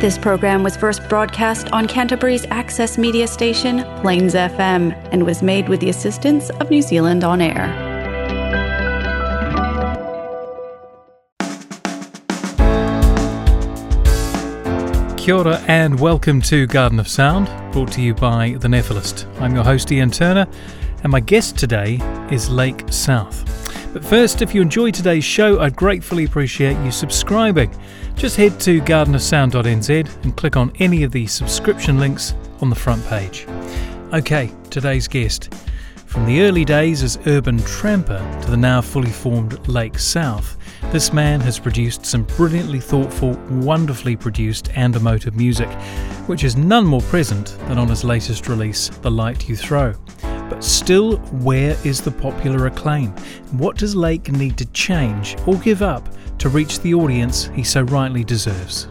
This program was first broadcast on Canterbury's access media station, Plains FM, and was made with the assistance of New Zealand On Air. Kia ora and welcome to Garden of Sound, brought to you by The Nephilist. I'm your host Ian Turner, and my guest today is Lake South. But first, if you enjoy today's show, I'd gratefully appreciate you subscribing. Just head to gardenofsound.nz and click on any of the subscription links on the front page. Okay, today's guest. From the early days as urban tramper to the now fully formed Lake South, this man has produced some brilliantly thoughtful, wonderfully produced and emotive music, which is none more present than on his latest release, The Light You Throw. But still, where is the popular acclaim? What does Lake need to change or give up to reach the audience he so rightly deserves?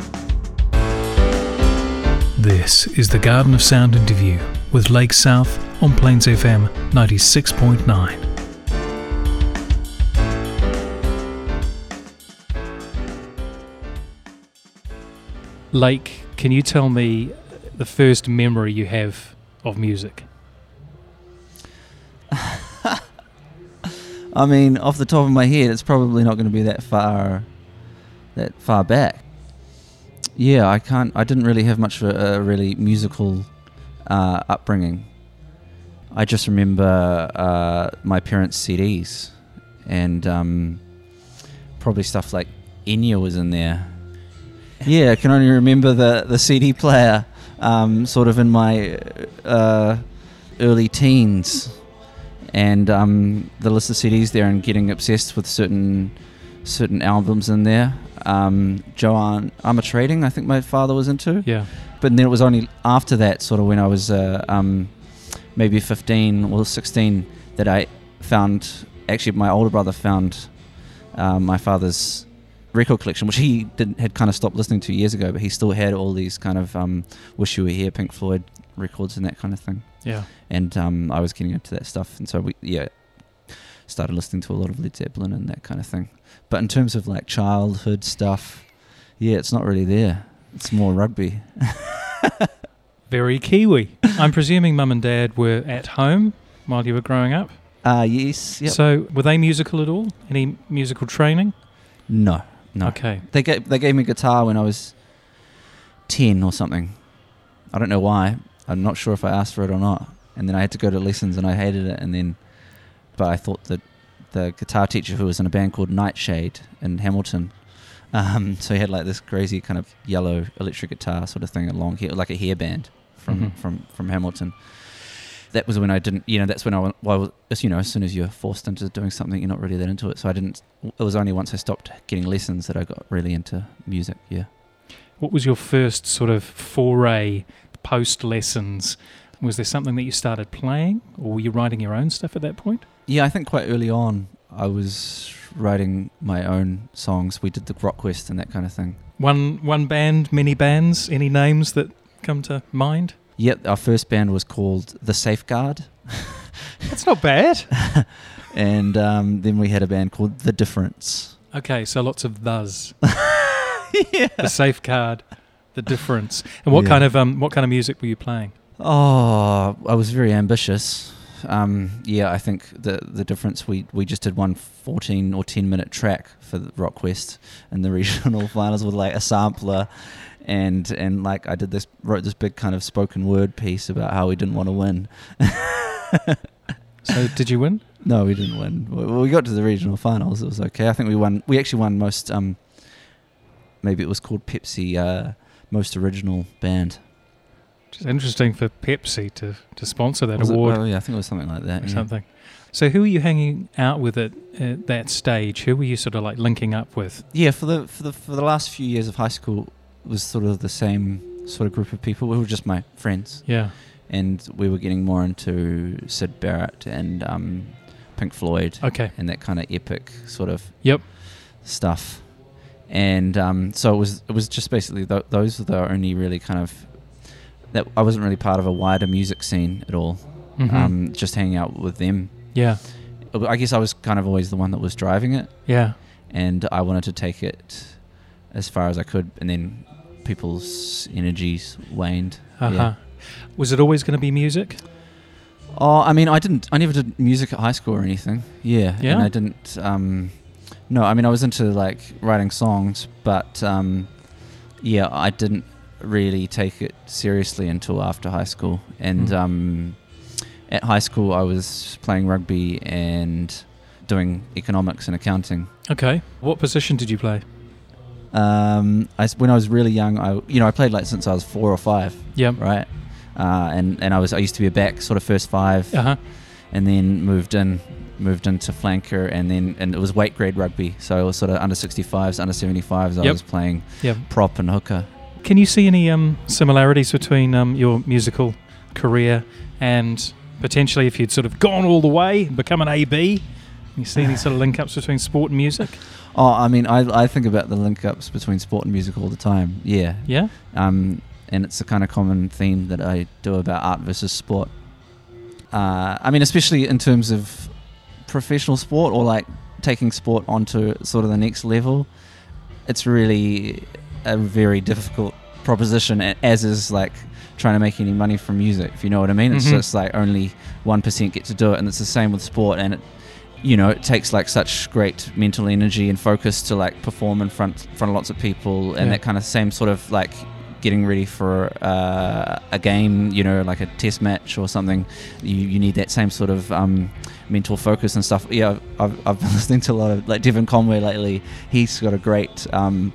This is the Garden of Sound interview with Lake South on Plains FM 96.9. Lake, can you tell me the first memory you have of music? I mean, off the top of my head, it's probably not going to be that far, that far back. Yeah, I can't. I didn't really have much of a, really musical uh, upbringing. I just remember uh, my parents' CDs, and um, probably stuff like Enya was in there. Yeah, I can only remember the the CD player, um, sort of in my uh, early teens and um, the list of CDs there and getting obsessed with certain certain albums in there. Um, Joanne Armatrading, I think my father was into. Yeah. But then it was only after that, sort of when I was uh, um, maybe 15 or 16, that I found, actually, my older brother found uh, my father's record collection, which he did, had kind of stopped listening to years ago, but he still had all these kind of um, Wish You Were Here, Pink Floyd records and that kind of thing. Yeah. And um, I was getting into that stuff, and so we yeah started listening to a lot of Led Zeppelin and that kind of thing. But in terms of like childhood stuff, yeah, it's not really there. It's more rugby. Very Kiwi. I'm presuming mum and dad were at home while you were growing up. Uh yes. Yep. So were they musical at all? Any musical training? no, no. Okay. They gave they gave me guitar when I was ten or something. I don't know why. I'm not sure if I asked for it or not. And then I had to go to lessons, and I hated it. And then, but I thought that the guitar teacher who was in a band called Nightshade in Hamilton. Um, so he had like this crazy kind of yellow electric guitar sort of thing, a long hair, like a hairband from Mhm. from from Hamilton. That was when I didn't, you know, that's when I, well, was, as you know, as soon as you're forced into doing something, you're not really that into it. So I didn't. It was only once I stopped getting lessons that I got really into music. Yeah. What was your first sort of foray post lessons? Was there something that you started playing, or were you writing your own stuff at that point? Yeah, I think quite early on I was writing my own songs. We did the rock quest and that kind of thing. One one band, many bands. Any names that come to mind? Yep, our first band was called The Safeguard, That's not bad. and um, then we had a band called The Difference. Okay, so lots of those. yeah. The safeguard, the difference. And what Yeah. kind of um what kind of music were you playing? Oh, I was very ambitious. Um, yeah, I think the the difference we we just did one 14 or 10 minute track for the Rock Quest and the regional finals with like a sampler and and like I did this wrote this big kind of spoken word piece about how we didn't want to win. So did you win? No, we didn't win. Well, we got to the regional finals. It was okay. I think we won. We actually won most. Um, maybe it was called Pepsi uh, most original band. Interesting for Pepsi to, to sponsor that Was it? award Oh, yeah, I think it was something like that. or yeah. something. So who were you hanging out with at, at that stage? Who were you sort of like linking up with? Yeah, for the for the for the last few years of high school, it was sort of the same sort of group of people. We were just my friends, Yeah. and we were getting more into Syd Barrett and um, Pink Floyd Okay. and that kind of epic sort of Yep. stuff. And um, so it was it was just basically th- those were the only really kind of that I wasn't really part of a wider music scene at all. Mhm. Um, just hanging out with them. yeah. I guess I was kind of always the one that was driving it, Yeah. and I wanted to take it as far as I could, and then people's energies waned. Uh-huh. Yeah. Was it always going to be music? Oh, I mean, I didn't. I never did music at high school or anything. Yeah, Yeah? And I didn't. Um, no, I mean, I was into like writing songs, but um, yeah, I didn't really take it seriously until after high school. And Mm. um, at high school, I was playing rugby and doing economics and accounting. Okay. What position did you play? Um, I when I was really young, I you know I played like since I was four or five, Yeah. right? Uh, and and I was I used to be a back, sort of first five, Uh huh. and then moved in moved into flanker and then and it was weight grade rugby so it was sort of under 65s under 75s i was playing Yep. prop and hooker Can you see any um, similarities between um, your musical career and potentially if you'd sort of gone all the way and become an AB? You see any sort of link ups between sport and music? oh i mean i, I think about the link ups between sport and music all the time yeah Yeah. um, and it's a kind of common theme that i do about art versus sport uh, i mean especially in terms of professional sport or like taking sport onto sort of the next level it's really a very difficult proposition as is like trying to make any money from music if you know what i mean it's Mhm. just like only 1% get to do it and it's the same with sport and it you know it takes like such great mental energy and focus to like perform in front front of lots of people and Yeah. that kind of same sort of like getting ready for uh, a game you know like a test match or something you, you need that same sort of um, mental focus and stuff yeah I've, I've been listening to a lot of like Devon Conway lately he's got a great um,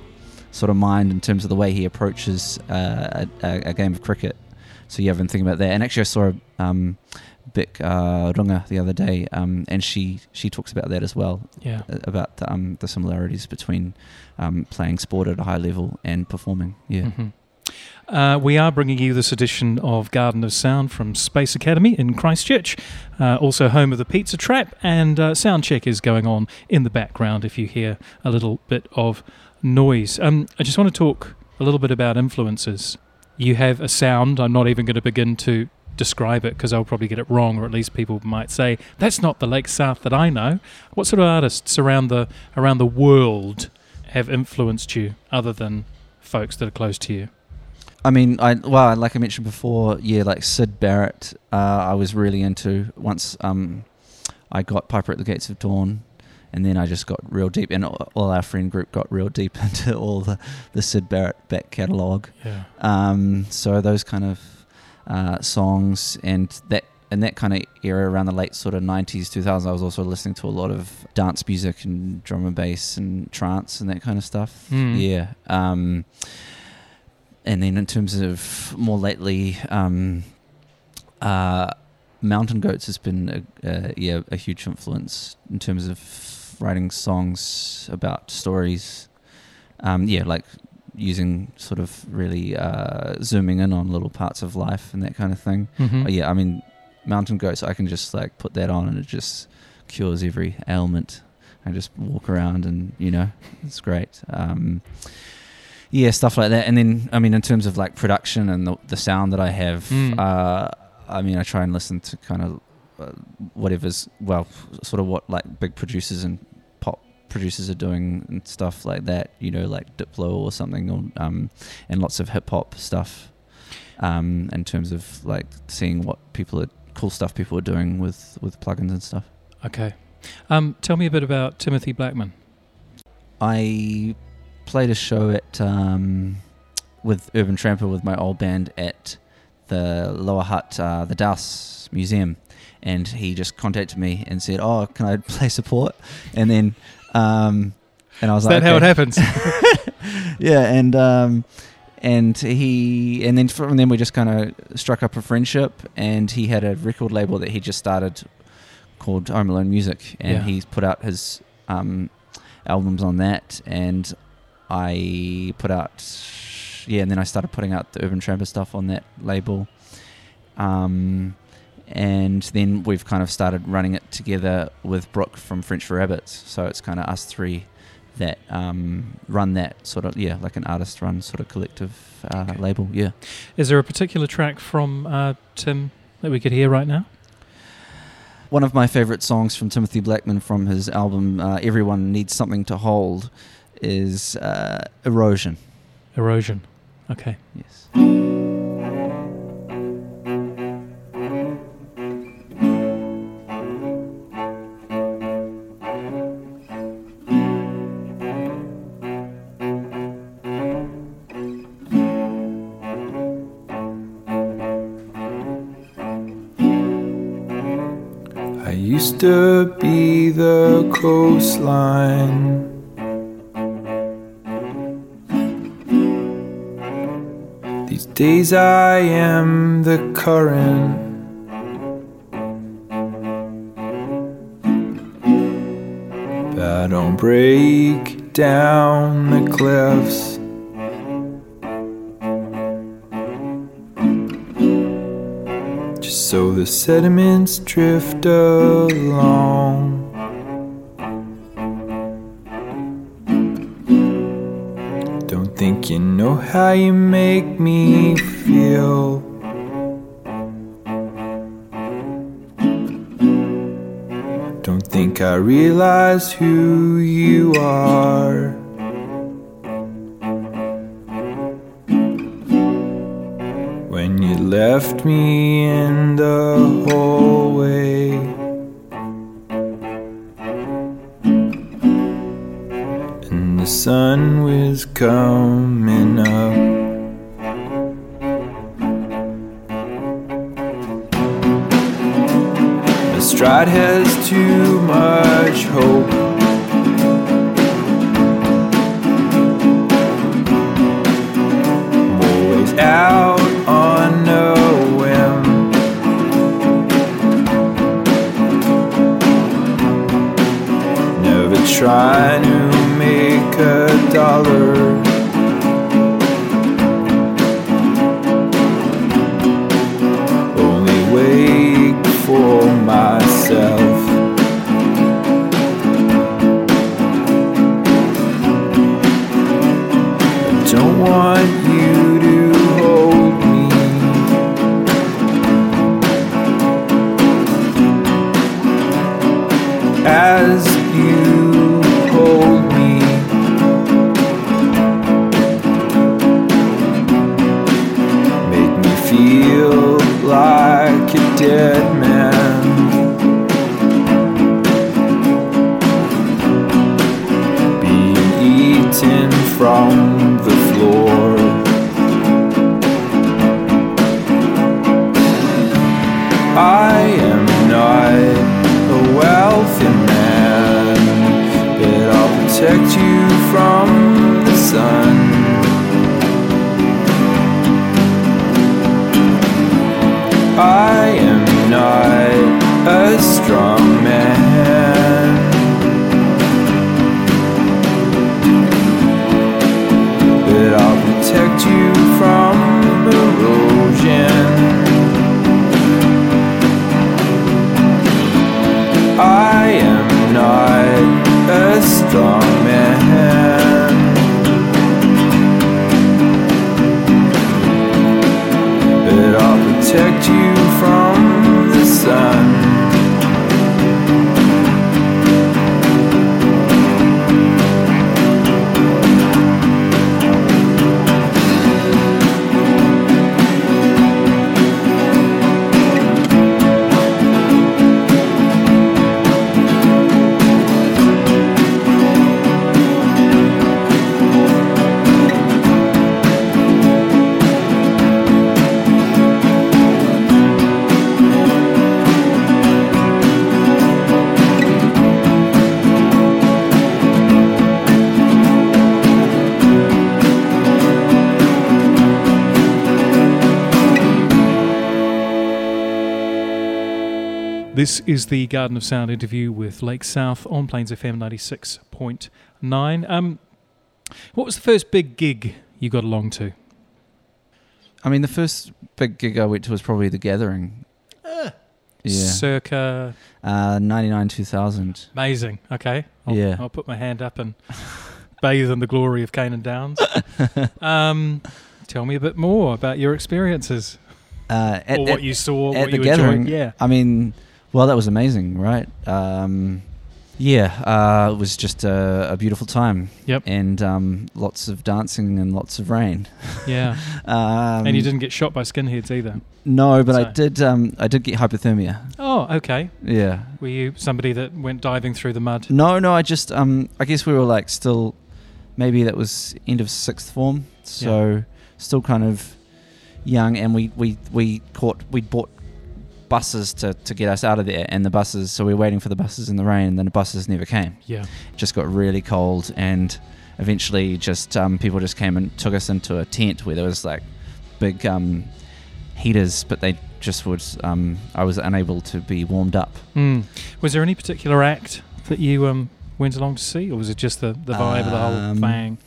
sort of mind in terms of the way he approaches uh, a, a game of cricket. So yeah I've been thinking about that. And actually I saw um, Bic uh, Runga the other day um, and she she talks about that as well. Yeah. about um, the similarities between um, playing sport at a high level and performing. Yeah. Mhm. Uh, we are bringing you this edition of Garden of Sound from Space Academy in Christchurch, uh, also home of the Pizza Trap, and uh, sound check is going on in the background if you hear a little bit of noise. Um, I just want to talk a little bit about influences. You have a sound, I'm not even going to begin to describe it because I'll probably get it wrong, or at least people might say, that's not the Lake South that I know. What sort of artists around the, around the world have influenced you other than folks that are close to you? I mean, I well, like I mentioned before, yeah, like Syd Barrett, uh, I was really into once um, I got Piper at the Gates of Dawn, and then I just got real deep, and all our friend group got real deep into all the, the Syd Barrett back catalogue. Yeah. Um, so those kind of uh, songs and that in that kind of era around the late sort of 90s 2000s i was also listening to a lot of dance music and drum and bass and trance and that kind of stuff Mm. yeah um, and then in terms of more lately um, uh, mountain goats has been a, a, yeah a huge influence in terms of writing songs about stories um, yeah like using sort of really uh, zooming in on little parts of life and that kind of thing Mhm. Uh, yeah, I mean, mountain goats. I can just like put that on, and it just cures every ailment. I just walk around, and you know, it's great. Um, yeah, stuff like that. And then, I mean, in terms of like production and the, the sound that I have, Mm. uh, I mean, I try and listen to kind of whatever's well, sort of what like big producers and pop producers are doing and stuff like that. You know, like Diplo or something, or um, and lots of hip hop stuff um, in terms of like seeing what people are cool stuff people are doing with with plugins and stuff. Okay. Um, tell me a bit about Timothy Blackman. I played a show at um, with Urban Tramper with my old band at the Lower Hutt, uh, the Dowse Museum, and he just contacted me and said, "Oh, can I play support?" And then, um, and I was Is like, that how it happens? yeah, and um, and he and then from then we just kind of struck up a friendship. And he had a record label that he just started called Home Alone Music, and Yeah. he's put out his um, albums on that. And I put out yeah, and then I started putting out the Urban Tramper stuff on that label. Um, and then we've kind of started running it together with Brooke from French for Rabbits. So it's kind of us three that um, run that sort of yeah, like an artist run sort of collective uh, Okay. label. Yeah. Is there a particular track from uh, Tim that we could hear right now? One of my favorite songs from Timothy Blackman from his album uh, "Everyone Needs Something to Hold" is uh, "Erosion." Erosion. Okay. Yes. Used to be the coastline. These days I am the current. But I don't break down the cliffs. So the sediments drift along. Don't think you know how you make me feel. Don't think I realize who you are. Left me in the hallway. And the sun was coming up. The stride has too much hope. Out on a trying to make a dollar. Only wait for myself. This is the Garden of Sound interview with Lake South on Plains FM 96.9. Um, what was the first big gig you got along to? I mean, the first big gig I went to was probably The Gathering. yeah. Circa. Uh, 99, 2000. Amazing. Okay. I'll, Yeah. I'll put my hand up and bathe in the glory of Canaan Downs. um, tell me a bit more about your experiences Uh, at, or what at- you saw, at what the you gathering, enjoyed. Yeah. I mean, well, that was amazing, right? Um, Yeah, uh, it was just a, a beautiful time. Yep. And um, lots of dancing and lots of rain. Yeah. Um, and you didn't get shot by skinheads either. No, but I did. Um, I did get hypothermia. Oh, okay. Yeah. Were you somebody that went diving through the mud? No, no. I just. Um, I guess we were like still. Maybe that was end of sixth form, so still kind of young, and we we we caught we bought buses to to get us out of there, and the buses. So we were waiting for the buses in the rain, and then the buses never came. Yeah. It just got really cold, and eventually, just um, people just came and took us into a tent where there was like big um, heaters, but they just would. Um, I was unable to be warmed up. Mm. Was there any particular act that you um, went along to see, or was it just the, the vibe of the whole Um, thing?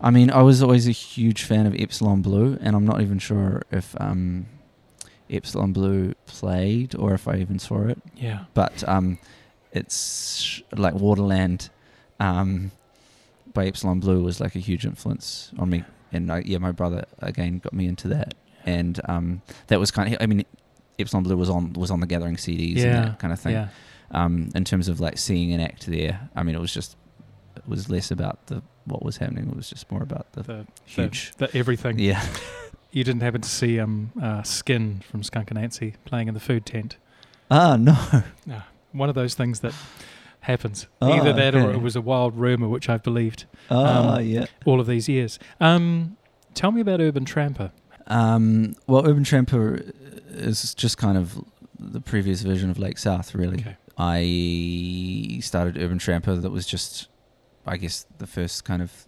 I mean, I was always a huge fan of Epsilon Blue, and I'm not even sure if um, Epsilon Blue played or if I even saw it. Yeah. But um, it's like Waterland um, by Epsilon Blue was like a huge influence on me, and I, yeah, my brother again got me into that, and um, that was kind of. I mean, Epsilon Blue was on was on the Gathering CDs and Yeah, that kind of thing. Yeah. Um, in terms of like seeing an act there, I mean, it was just it was less about the what was happening. It was just more about the The, huge. The, the everything. Yeah. You didn't happen to see um, uh, Skin from Skunk Anansie playing in the food tent. Ah, no. One of those things that happens. Oh, Either that or it was a wild rumor, which I've believed Ah, Um, yeah. all of these years. Um, tell me about Urban Tramper. Um, well, Urban Tramper is just kind of the previous version of Lake South, really. Okay. I started Urban Tramper. That was just, I guess, the first kind of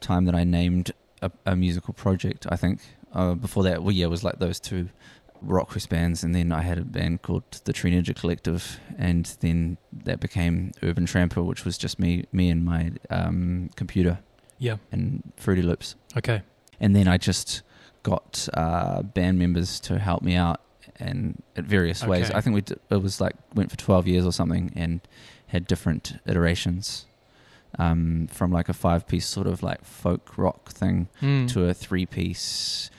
time that I named a, a musical project. I think uh, before that, well, yeah, it was like those two rock quest bands, and then I had a band called the Tree Ninja Collective, and then that became Urban Tramper, which was just me, me and my um, computer Yeah. and Fruity Loops Okay. and then I just got uh, band members to help me out and at various ways. I think we d- it was like went for twelve years or something and had different iterations um, from like a five piece sort of like folk rock thing Mm. to a three piece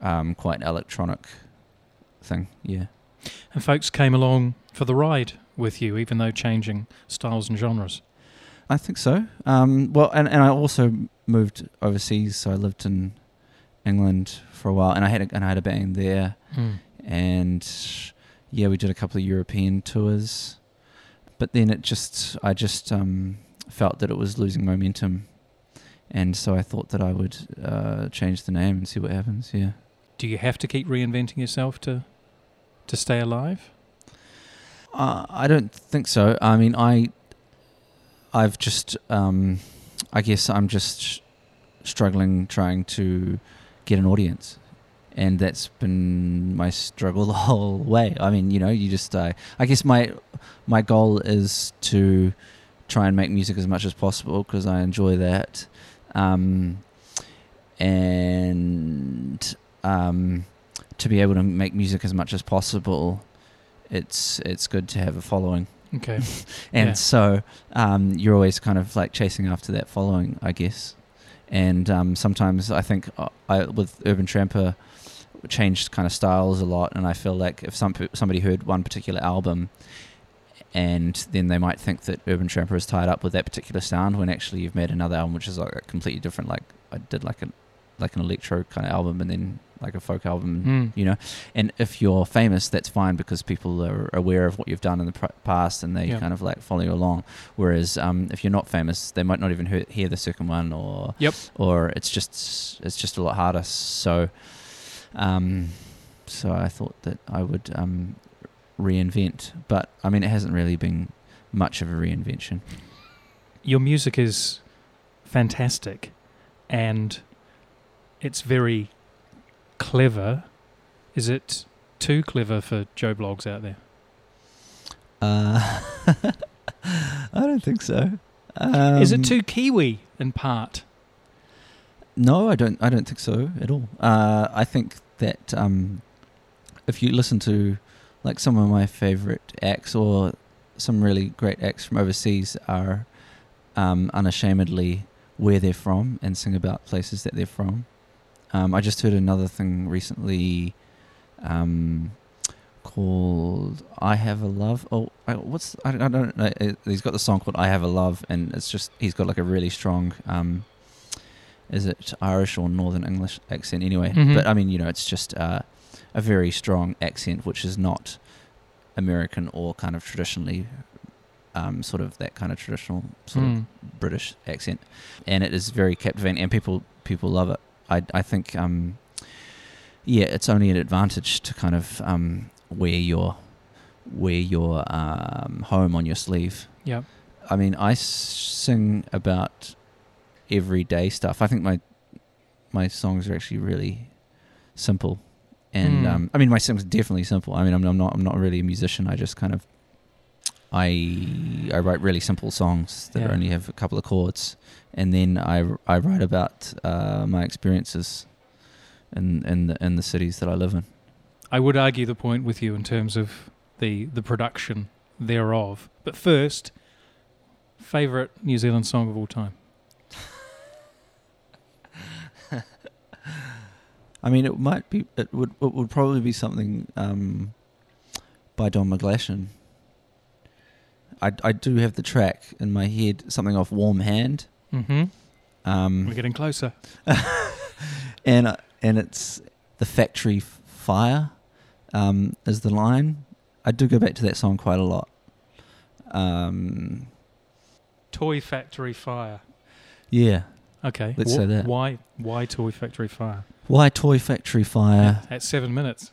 um, quite electronic thing. Yeah. And folks came along for the ride with you, even though changing styles and genres. I think so. Um, well, and, and I also moved overseas, so I lived in England for a while, and I had a, and I had a band there, Mm. and yeah, we did a couple of European tours, but then it just I just um, felt that it was losing momentum, and so I thought that I would uh, change the name and see what happens. Yeah. Do you have to keep reinventing yourself to to stay alive? Uh, I don't think so. I mean, I, I've just, um, I guess I'm just struggling trying to get an audience, and that's been my struggle the whole way. I mean, you know, you just, uh, I guess my, my goal is to try and make music as much as possible because I enjoy that, um, and um, to be able to make music as much as possible it's it's good to have a following Okay. and Yeah. so um, you're always kind of like chasing after that following i guess and um, sometimes i think uh, I, with urban tramper changed kind of styles a lot and i feel like if some somebody heard one particular album and then they might think that urban tramper is tied up with that particular sound when actually you've made another album which is like a completely different like i did like a like an electro kind of album and then like a folk album Mm. you know and if you're famous that's fine because people are aware of what you've done in the pr- past and they Yeah. kind of like follow you along whereas um, if you're not famous they might not even hear, hear the second one or Yep. or it's just it's just a lot harder so um, so I thought that I would um, reinvent but I mean it hasn't really been much of a reinvention Your music is fantastic, and it's very clever. Is it too clever for Joe Bloggs out there? uh, I don't think so um, is it too Kiwi in part? No, I don't. I don't think so at all. Uh, I think that um, if you listen to like some of my favorite acts or some really great acts from overseas are um, unashamedly where they're from and sing about places that they're from. Um, I just heard another thing recently um, called "I Have a Love." Oh, I, what's I, I don't know. He's got the song called "I Have a Love," and it's just he's got like a really strong. Um, is it Irish or Northern English accent? Anyway, Mhm. but I mean, you know, it's just uh, a very strong accent, which is not American or kind of traditionally, um, sort of that kind of traditional sort of Mm. British accent, and it is very captivating, and people people love it. I I think um, yeah, it's only an advantage to kind of um, wear your wear your um, home on your sleeve. Yep. I mean, I sing about everyday stuff. I think my my songs are actually really simple, and Hmm. um, I mean, my songs are definitely simple. I mean, I'm, I'm not I'm not really a musician. I just kind of I I write really simple songs that Yeah. only have a couple of chords, and then I I write about uh, my experiences in in the in the cities that I live in. I would argue the point with you in terms of the the production thereof. But first, favorite New Zealand song of all time. I mean, it might be. It would. It would probably be something um, by Don McGlashan. I I do have the track in my head, something off Warm Hand, Mm-hmm. um, We're getting closer. and uh, and it's the factory f- fire um, is the line. I do go back to that song quite a lot. Um, Toy Factory Fire. yeah. Okay. Let's wh- say that. Why why Toy Factory Fire? Why Toy Factory Fire? At seven minutes.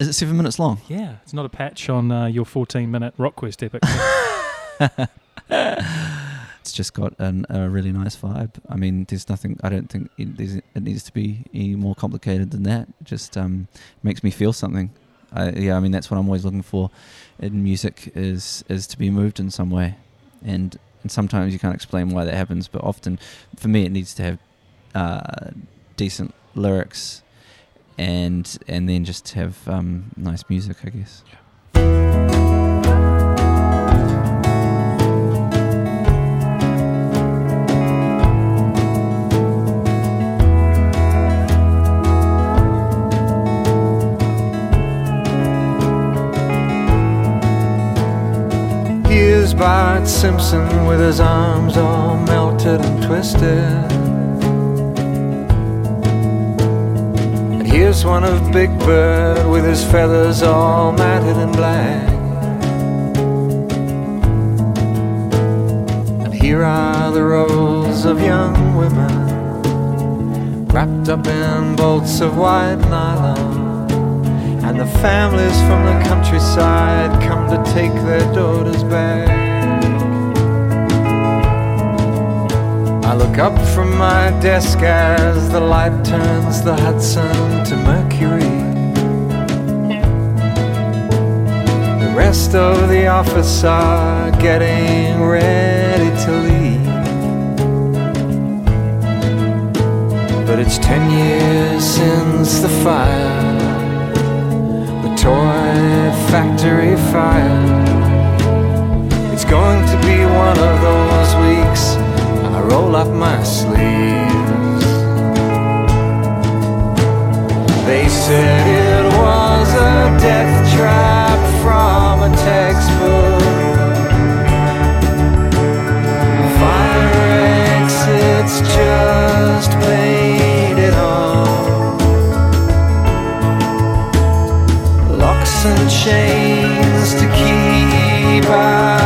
Is it seven minutes long? Yeah, it's not a patch on uh, your 14 minute Rockquest epic. It's just got an, a really nice vibe. I mean, there's nothing. I don't think it, it needs to be any more complicated than that. It just um, makes me feel something. I, yeah, I mean, that's what I'm always looking for in music is is to be moved in some way, and and sometimes you can't explain why that happens, but often, for me, it needs to have uh, decent lyrics, and and then just have um, nice music, I guess. Here's Bart Simpson with his arms all melted and twisted. Here's one of Big Bird with his feathers all matted and black. And here are the rows of young women wrapped up in bolts of white nylon. And the families from the countryside come to take their daughters back. Look up from my desk as the light turns the Hudson to Mercury. The rest of the office are getting ready to leave. But it's ten years since the fire the toy factory fire. It's going to be one of those weeks roll up my sleeves. They said it was a death trap from a textbook. Fire exits just painted on. locks and chains to keep out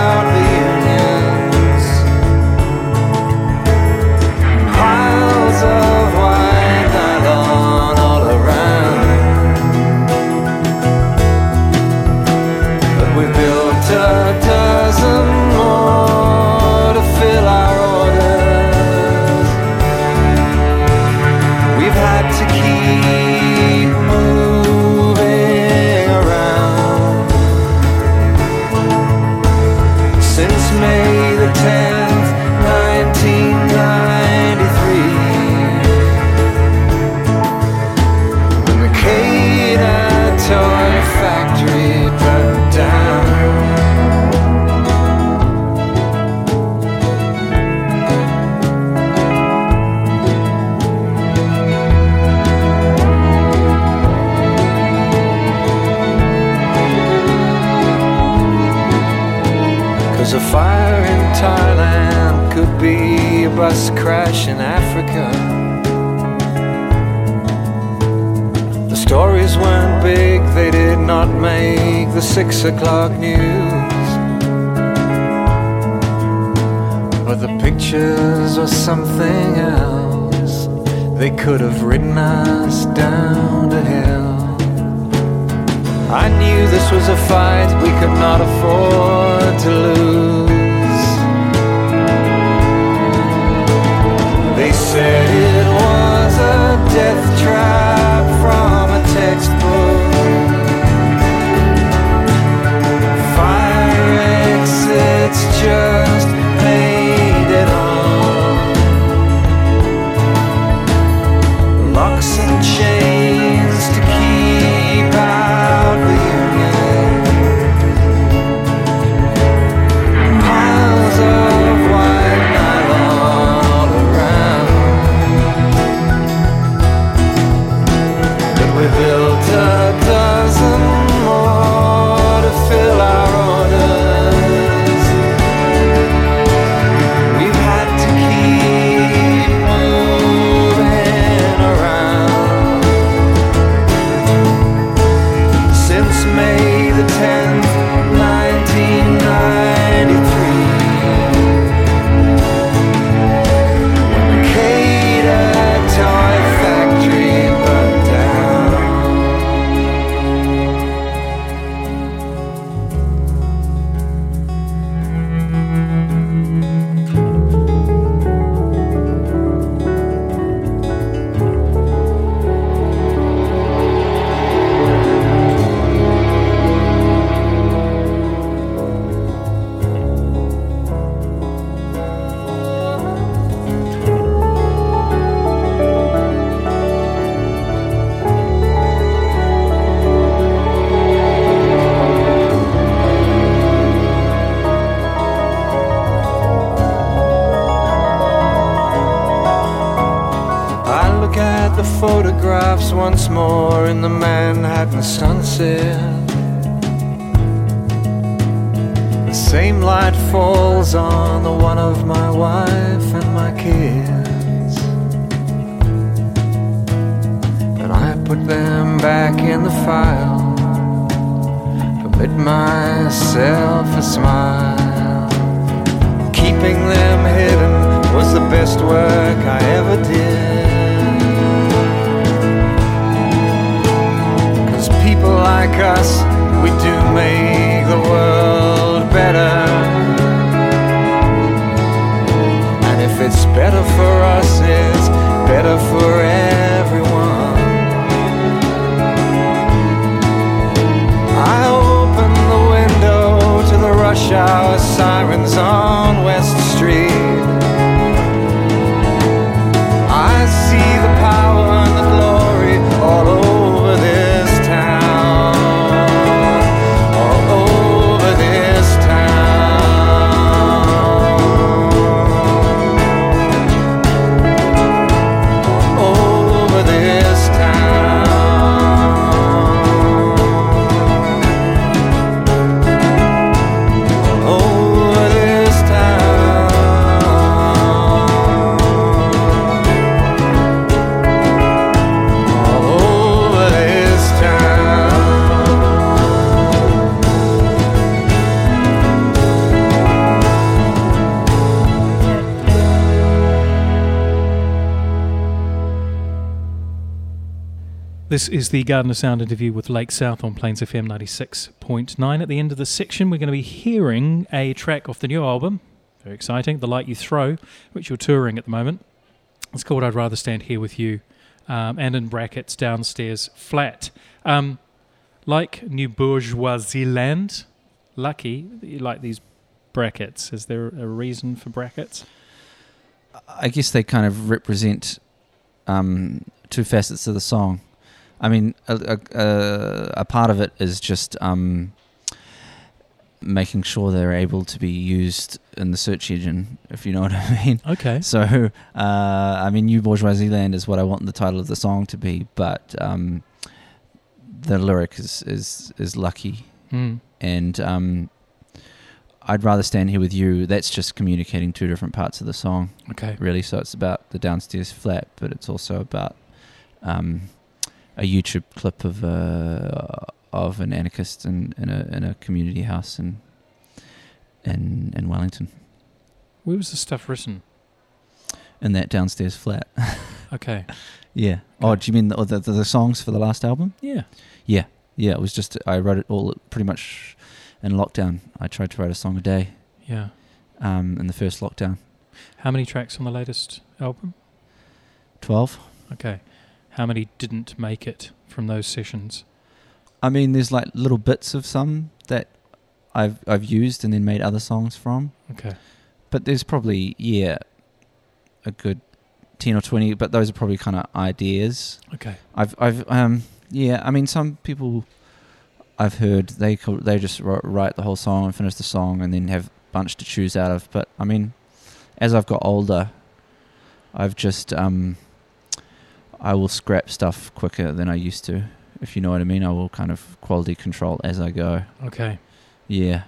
smile. Keeping them hidden was the best work I ever did. Cause people like us, we do make the world better. And if it's better for us, it's better for everyone. Hour sirens on This is the Garden of Sound interview with Lake South on Plains FM 96.9. At the end of the section, we're going to be hearing a track off the new album. Very exciting. The Light You Throw, which you're touring at the moment. It's called I'd Rather Stand Here With You, um, and in brackets, Downstairs Flat. Um, like New Bourgeoisie Land, lucky you like these brackets. Is there a reason for brackets? I guess they kind of represent um, two facets of the song. I mean, a, a, a, part of it is just um, making sure they're able to be used in the search engine, if you know what I mean. Okay. So, uh, I mean, New Bourgeoisie Land is what I want the title of the song to be, but um, the lyric is, is, is lucky. Mm. And um, I'd rather stand here with you. That's just communicating two different parts of the song, Okay. really. So it's about the downstairs flat, but it's also about um, a YouTube clip of uh, of an anarchist in, in a in a community house in in in Wellington, Where was the stuff written? in that downstairs flat. Okay. yeah. Oh, do you mean the, the the songs for the last album? Yeah. Yeah, yeah. It was just I wrote it all pretty much in lockdown. I tried to write a song a day Yeah. um, in the first lockdown. How many tracks on the latest album? Twelve. Okay. How many didn't make it from those sessions? I mean, there's like little bits of some that I've I've used and then made other songs from, Okay. but there's probably yeah, a good ten or twenty. But those are probably kind of ideas. Okay. I've I've um yeah. I mean, some people I've heard they they just wri- write the whole song and finish the song and then have a bunch to choose out of. But I mean, as I've got older, I've just um I will scrap stuff quicker than I used to. If you know what I mean, I will kind of quality control as I go. Okay. Yeah.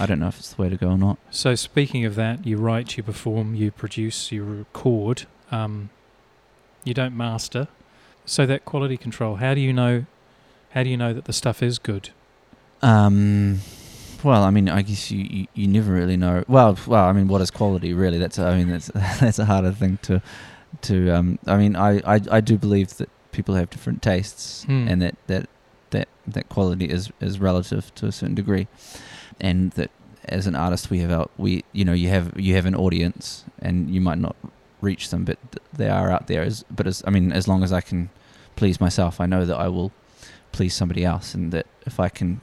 I don't know if it's the way to go or not. So speaking of that, you write, you perform, you produce, you record. Um, you don't master. So that quality control. How do you know? How do you know that the stuff is good? Um, well, I mean, I guess you, you, you never really know. Well, well, I mean, what is quality really? That's I mean, that's that's a harder thing to to. Um, I mean, I, I, I do believe that people have different tastes, Hmm. and that, that that that quality is is relative to a certain degree, and that as an artist we have our we you know you have you have an audience, and you might not reach them, but they are out there. As but as I mean, as long as I can please myself, I know that I will please somebody else, and that if I can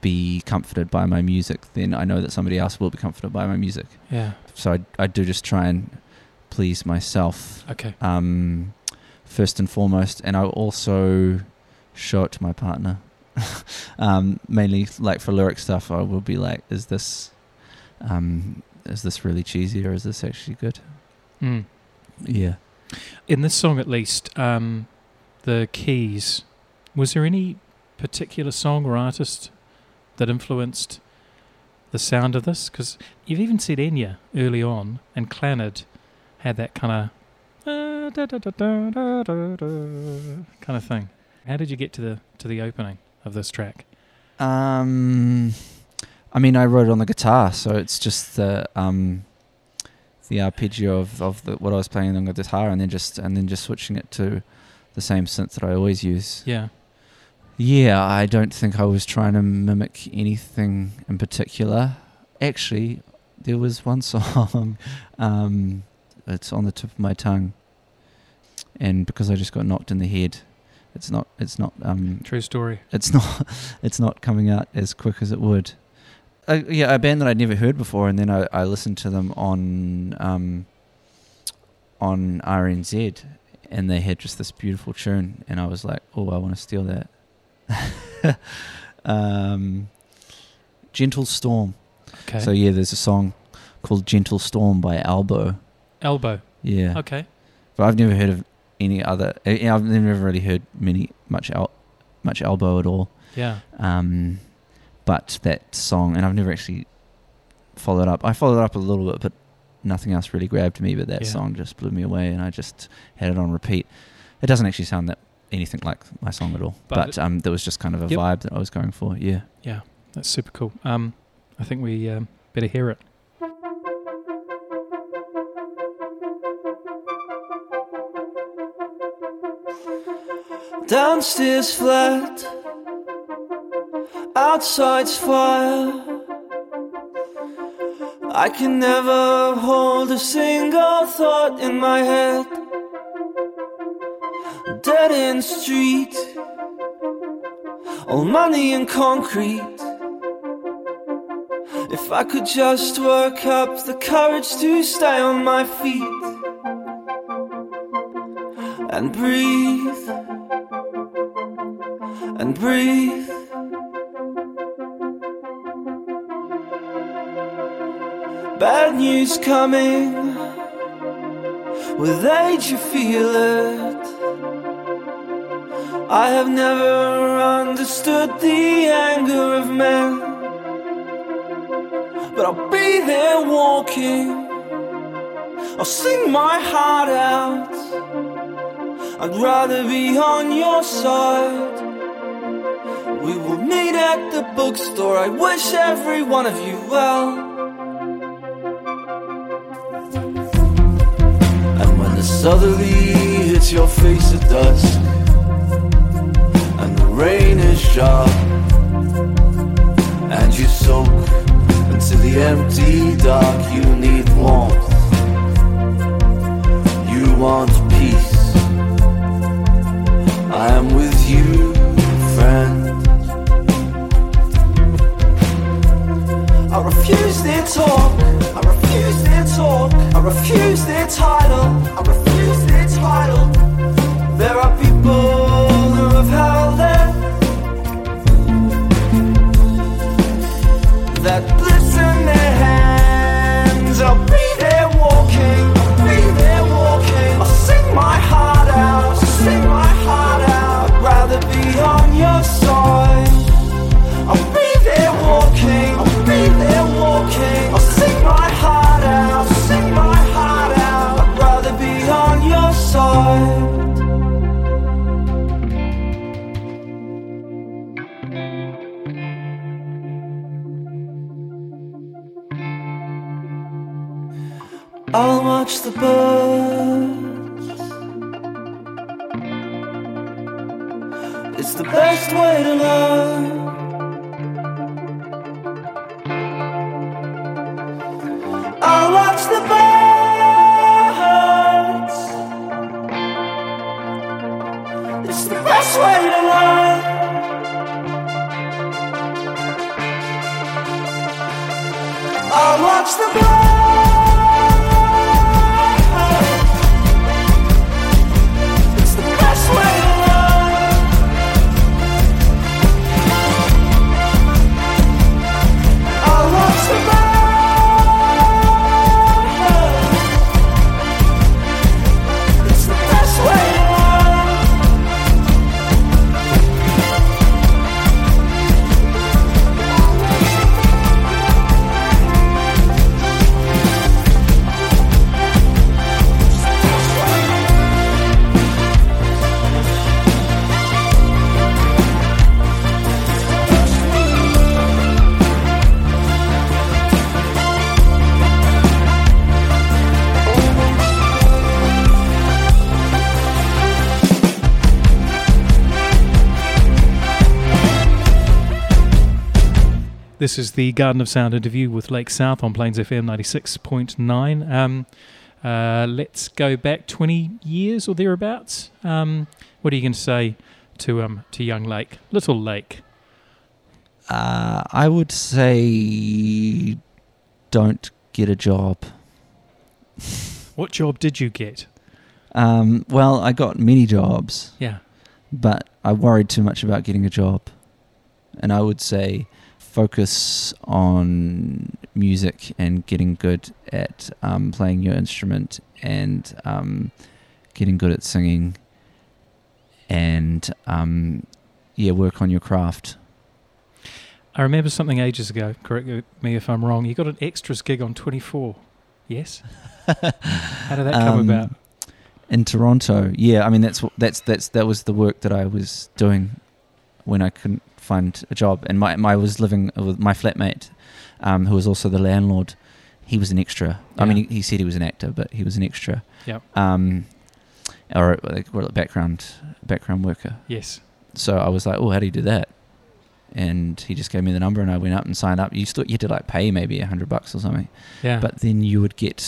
be comforted by my music, then I know that somebody else will be comforted by my music. Yeah. So I, I do just try and please myself Okay. um, first and foremost, and I also show it to my partner. um, mainly, like for lyric stuff, I will be like, "Is this, um, is this really cheesy, or is this actually good?" Mm. Yeah. In this song, at least, um, the keys. Was there any particular song or artist that influenced the sound of this? Because you've even said Enya early on, and Clannad had that kind of kind of thing. How did you get to the to the opening of this track? Um, I mean, I wrote it on the guitar, so it's just the um, the arpeggio of, of the, what I was playing on the guitar, and then just and then just switching it to the same synth that I always use. Yeah. Yeah, I don't think I was trying to mimic anything in particular. Actually, there was one song. Um, it's on the tip of my tongue, and because I just got knocked in the head, it's not. It's not. Um, True story. it's not it's not coming out as quick as it would. Uh, yeah, a band that I'd never heard before, and then I, I listened to them on um, on RNZ, and they had just this beautiful tune, and I was like, oh, I want to steal that. um, Gentle Storm. Okay. So yeah, there's a song called Gentle Storm by Albo. Elbow. Yeah, Okay. but I've never heard of any other. uh, I've never really heard many much al- much Albo at all. Yeah. Um, but that song, and I've never actually followed up. I followed up a little bit, but nothing else really grabbed me. But that Yeah. song just blew me away, and I just had it on repeat. It doesn't actually sound that anything like my song at all, But but, um, there was just kind of a Yep. vibe that I was going for. Yeah. Yeah. That's super cool. Um, I think we um, better hear it. Downstairs flat, outside's fire. I can never hold a single thought in my head. Dead end street, all money and concrete. If I could just work up the courage to stay on my feet and breathe and breathe. Bad news coming. With age, you feel it. I have never understood the anger of men. But I'll be there walking. I'll sing my heart out. I'd rather be on your side. We will meet at the bookstore. I wish every one of you well. And when the southerly hits your face at dusk, and the rain is sharp, and you soak into the empty dark, you need warmth. You want peace. I am with you, refuse their talk. I refuse their talk. I refuse their title. I refuse their title. There are people I'll watch the birds. It's the best way to learn. This is the Garden of Sound interview with Lake South on Plains FM 96.9. Um, uh, let's go back 20 years or thereabouts. Um, what are you going to say to um, to young Lake, little Lake? Uh, I would say don't get a job. What job did you get? Um, well, I got many jobs, Yeah. but I worried too much about getting a job. And I would say focus on music and getting good at um, playing your instrument and um, getting good at singing and um, yeah, work on your craft. I remember something ages ago. Correct me if I'm wrong. You got an extras gig on 24. Yes. How did that come Um, about? in Toronto. Yeah, I mean that's that's that's that was the work that I was doing when I couldn't find a job, and my, my I was living with my flatmate, um, who was also the landlord. He was an extra. I mean, he, he said he was an actor, but he was an extra. Yep. Um, or like what background background worker. Yes. So I was like, oh, how do you do that? And he just gave me the number, and I went up and signed up. You still you had to like pay maybe a hundred bucks or something Yeah. but then you would get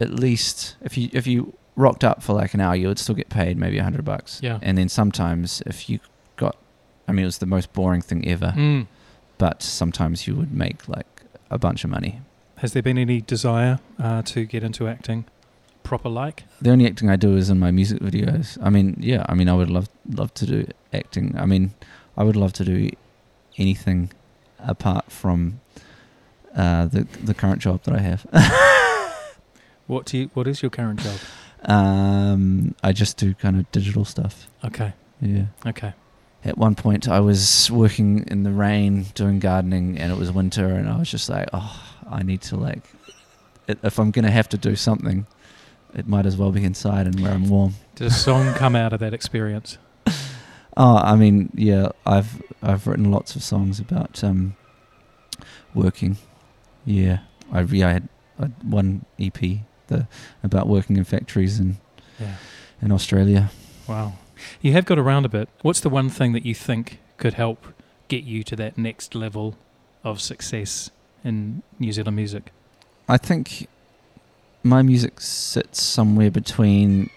at least if you if you rocked up for like an hour, you would still get paid maybe a hundred bucks. Yeah. And then sometimes if you I mean, it was the most boring thing ever. Mm. But sometimes you would make like a bunch of money. Has there been any desire uh, to get into acting, proper like? The only acting I do is in my music videos. I mean, yeah, I mean, I would love love to do acting. I mean, I would love to do anything apart from uh, the the current job that I have. What do you, What is your current job? um, I just do kind of digital stuff. Okay. Yeah. Okay. At one point I was working in the rain doing gardening, and it was winter, and I was just like, oh, I need to like, if I'm gonna have to do something, it might as well be inside and where I'm warm. Did a song come out of that experience? Oh, I mean, yeah, I've I've written lots of songs about um, working. Yeah, I yeah, I had, I had one EP the about working in factories in Yeah. in Australia. Wow. You have got around a bit. What's the one thing that you think could help get you to that next level of success in New Zealand music? I think my music sits somewhere between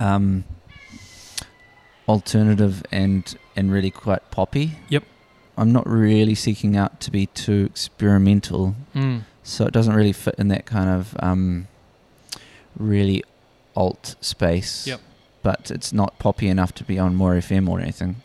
um, alternative and and really quite poppy. Yep. I'm not really seeking out to be too experimental, Mm. so it doesn't really fit in that kind of um, really alt space. Yep. But it's not poppy enough to be on More FM or anything.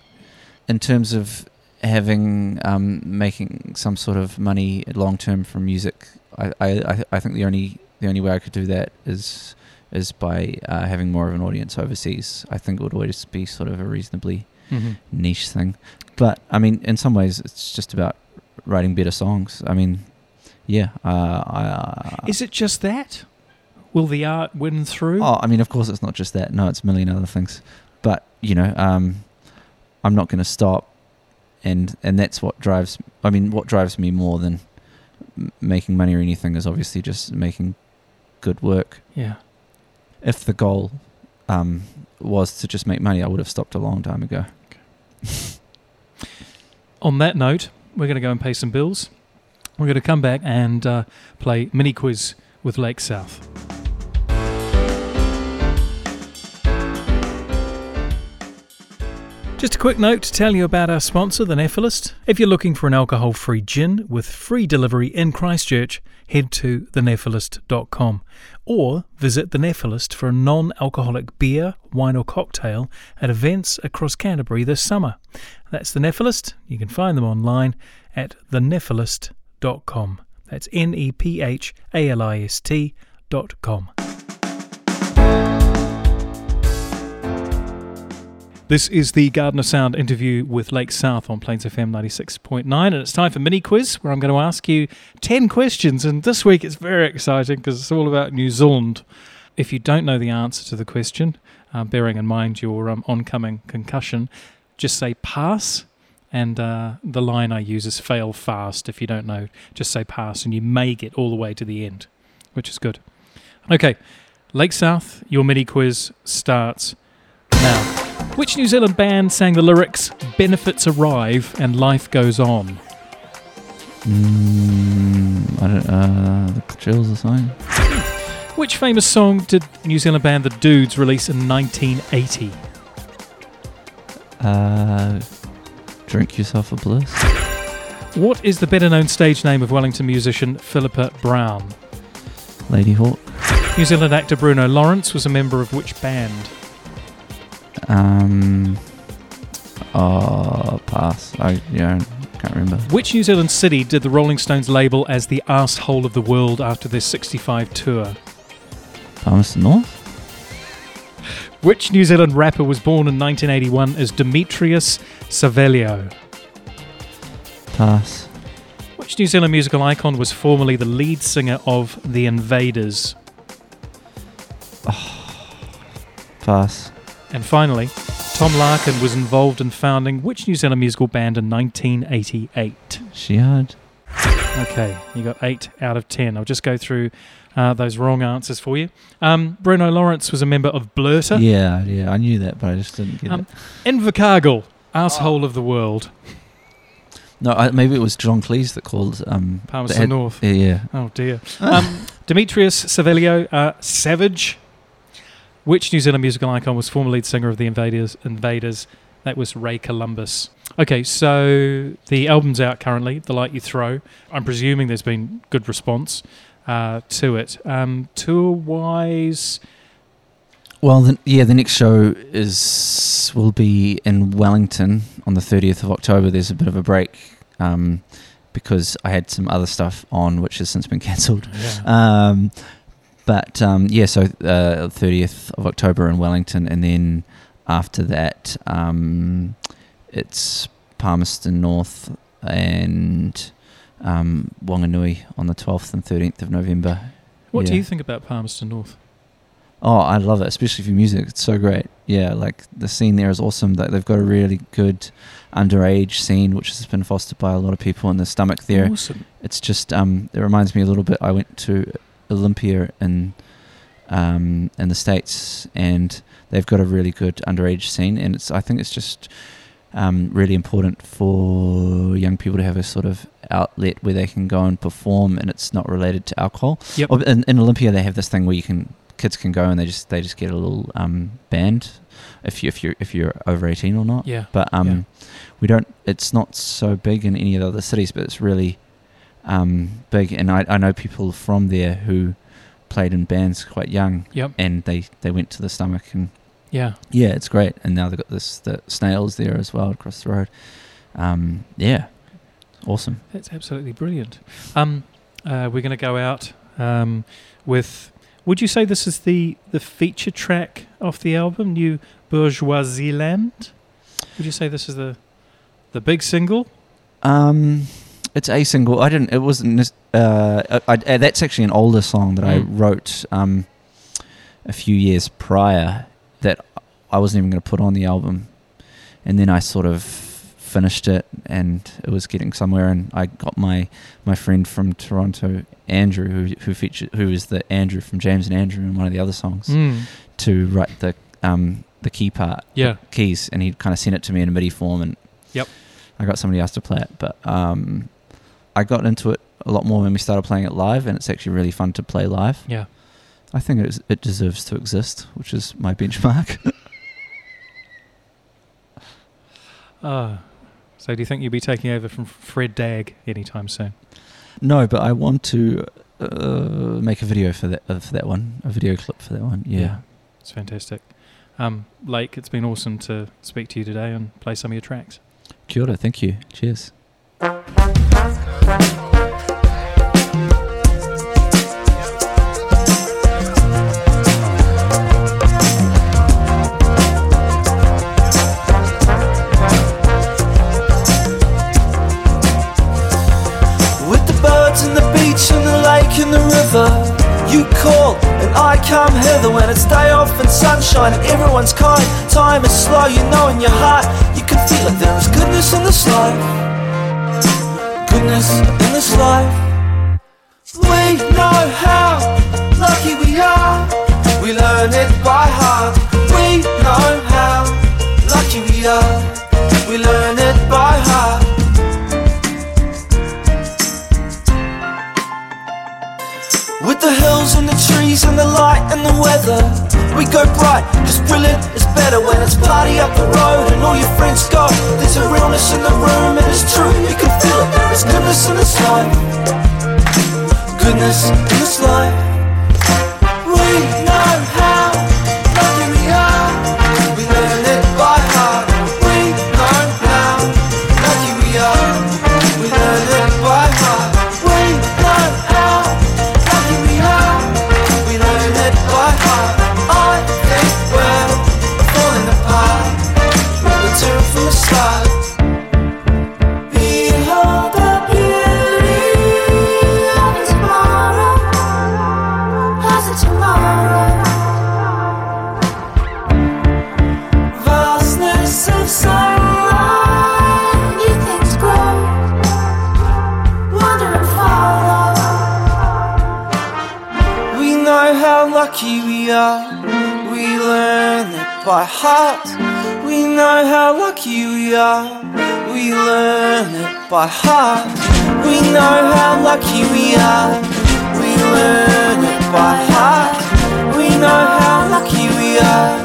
In terms of having um, making some sort of money long term from music, I, I, I- think the only the only way I could do that is is by uh, having more of an audience overseas. I think it would always be sort of a reasonably hmm niche thing. But I mean, in some ways, it's just about writing better songs. I mean, yeah. Uh, I, uh, Is it just that? Will the art win through? oh, I mean, of course, it's not just that. No, it's a million other things. But you know, um, I'm not going to stop, and and that's what drives. I mean, what drives me more than m- making money or anything is obviously just making good work. Yeah. If the goal um, was to just make money, I would have stopped a long time ago. On that note, we're going to go and pay some bills. We're going to come back and uh, play mini quiz with Lake South. Just a quick note to tell you about our sponsor, The Nephalist. If you're looking for an alcohol free gin with free delivery in Christchurch, head to thenephalist.com or visit The Nephalist for a non alcoholic beer, wine, or cocktail at events across Canterbury this summer. That's The Nephalist. You can find them online at thenephalist.com. That's N E P H A L I S T This is the Garden of Sound interview with Lake South on Plains FM 96.9, and it's time for mini quiz where I'm going to ask you 10 questions. And this week it's very exciting because it's all about New Zealand. If you don't know the answer to the question, uh, bearing in mind your um, oncoming concussion, just say pass. And uh, the line I use is fail fast. If you don't know, just say pass, and you may get all the way to the end, which is good. Okay, Lake South, your mini quiz starts now. Which New Zealand band sang the lyrics "Benefits arrive and life goes on"? Mm, I don't. Uh, the Chills or something. Which famous song did New Zealand band The Dudes release in 1980? Uh, drink yourself a bliss. What is the better-known stage name of Wellington musician Philippa Brown? Ladyhawke. New Zealand actor Bruno Lawrence was a member of which band? Um. Oh, pass. I yeah, can't remember. Which New Zealand city did the Rolling Stones label as the asshole of the world after their 65 tour? Palmerston North. Which New Zealand rapper was born in 1981 as Demetrius Savelio? Pass. Which New Zealand musical icon was formerly the lead singer of The Invaders? Pass. And finally, Tom Larkin was involved in founding which New Zealand musical band in 1988? Shihad. Okay, you got eight out of ten. I'll just go through uh, those wrong answers for you. Um, Bruno Lawrence was a member of Blerta. Yeah, yeah. I knew that, but I just didn't get Um, it. Invercargill, asshole of the world. No, I, maybe it was John Cleese that called. Um, that Palmerston had- North. Yeah, yeah. Oh dear. Um, Demetrius Savelio, uh, Savage. Which New Zealand musical icon was former lead singer of the Invaders? Invaders. That was Ray Columbus. Okay, so the album's out currently, The Light You Throw. I'm presuming there's been good response uh, to it. Um, tour wise, Well, the, yeah, the next show is will be in Wellington on the 30th of October. There's a bit of a break um, because I had some other stuff on, which has since been cancelled. Um, but um, yeah, so uh, 30th of October in Wellington, and then after that, um, it's Palmerston North and um, Wanganui on the 12th and 13th of November. What do you think about Palmerston North? Oh, I love it, especially for music. It's so great. Yeah, like the scene there is awesome. That they've got a really good underage scene, which has been fostered by a lot of people in the stomach there. Awesome. It's just um, it reminds me a little bit. I went to Olympia in um, in the states, and they've got a really good underage scene, and it's I think it's just um, really important for young people to have a sort of outlet where they can go and perform, and it's not related to alcohol. Yep. In, in Olympia, they have this thing where you can kids can go and they just they just get a little um, band if you if you if you're over eighteen or not. Yeah. But um, Yeah. we don't. It's not so big in any of the other cities, but it's really um, big. And I, I know people from there who played in bands quite young, Yep. and they, they went to the stomach, and Yeah. yeah, it's great. And now they've got this the snails there as well across the road. Um, yeah, awesome. That's absolutely brilliant. Um, uh, we're going to go out um, with. Would you say this is the the feature track off the album, New Bourgeoisie Land? Would you say this is the the big single? Um, it's a single. I didn't. It wasn't. Uh, I, I, that's actually an older song that I Mm. wrote um, a few years prior that I wasn't even going to put on the album, and then I sort of finished it, and it was getting somewhere, and I got my my friend from Toronto, Andrew, who who featured, who is the Andrew from James and Andrew in one of the other songs, Mm. to write the um the key part, Yeah. keys, and he kind of sent it to me in a MIDI form, and Yep. I got somebody else to play it. But um, I got into it a lot more when we started playing it live, and it's actually really fun to play live. Yeah. I think it, is, it deserves to exist, which is my benchmark. Ah. So do you think you'll be taking over from Fred Dagg anytime soon? no, but I want to uh, make a video for that uh, for that one, a video clip for that one. Yeah. It's fantastic. Um, Lake, it's been awesome to speak to you today and play some of your tracks. Kia ora, thank you. Cheers. And I come hither When it's day off and sunshine and everyone's kind. Time is slow, you know in your heart You can feel it, there is goodness in this life. Goodness in this life. We know how lucky we are. We learn it by heart. We know how lucky we are. We learn and the and the light and the weather. We go bright, cause brilliant is better When it's party up the road and all your friends go. There's a realness in the room and it's true You can feel it, there is goodness in this life Goodness in this life by heart. We know how lucky we are. We learn it by heart. We know how lucky we are.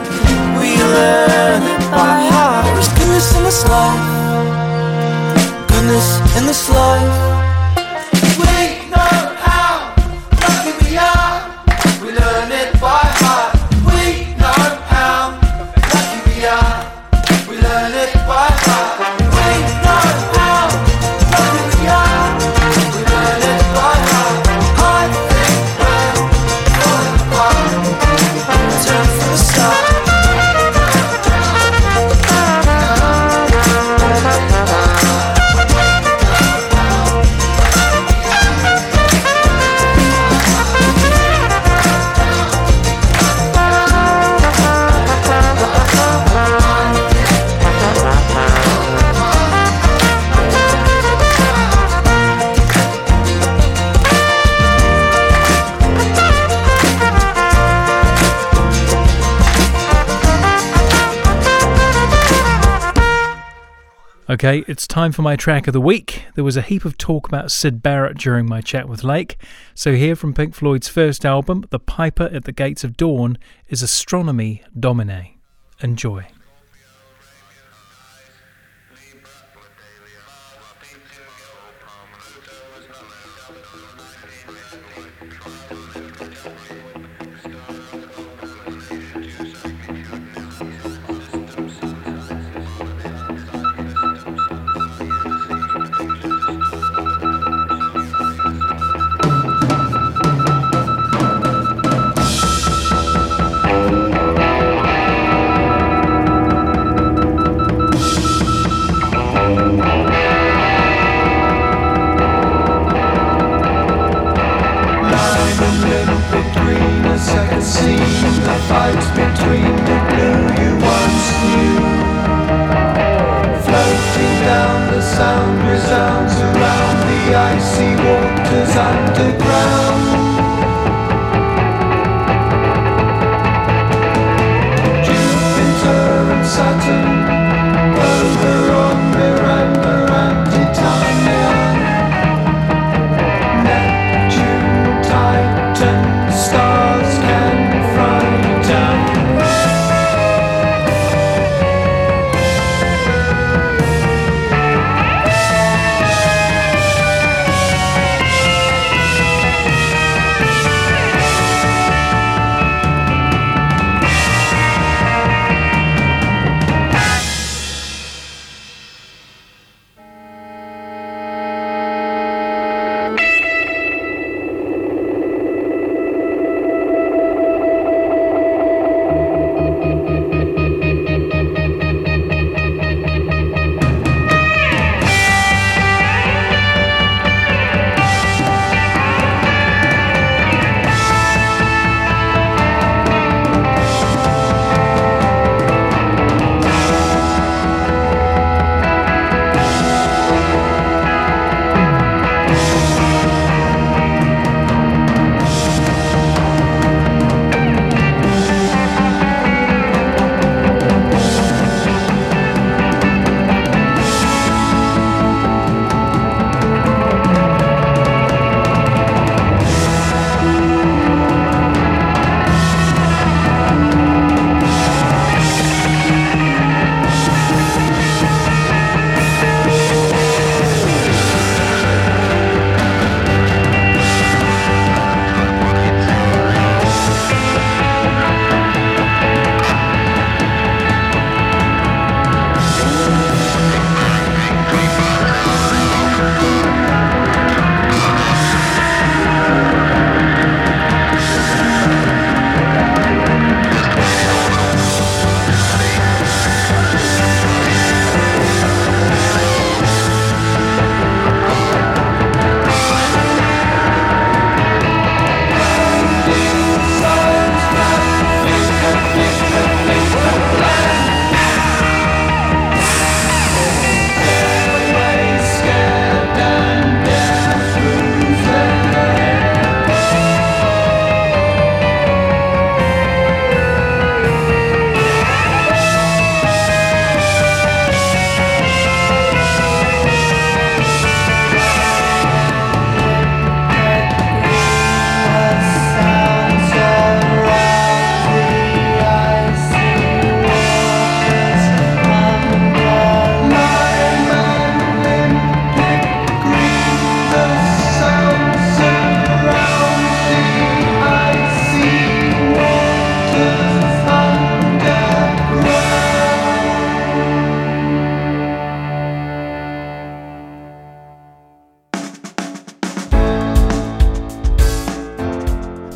We learn it by heart. There is goodness in this life. Goodness in this life Okay, it's time for my track of the week. There was a heap of talk about Syd Barrett during my chat with Lake, so here from Pink Floyd's first album, The Piper at the Gates of Dawn, is Astronomy Domine. Enjoy.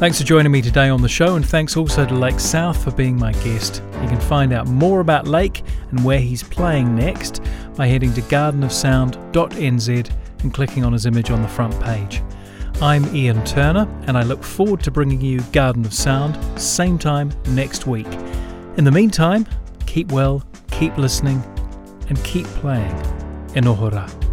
Thanks for joining me today on the show, and thanks also to Lake South for being my guest. You can find out more about Lake and where he's playing next by heading to gardenofsound.nz and clicking on his image on the front page. I'm Ian Turner, and I look forward to bringing you Garden of Sound same time next week. In the meantime, keep well, keep listening, and keep playing. Enohora.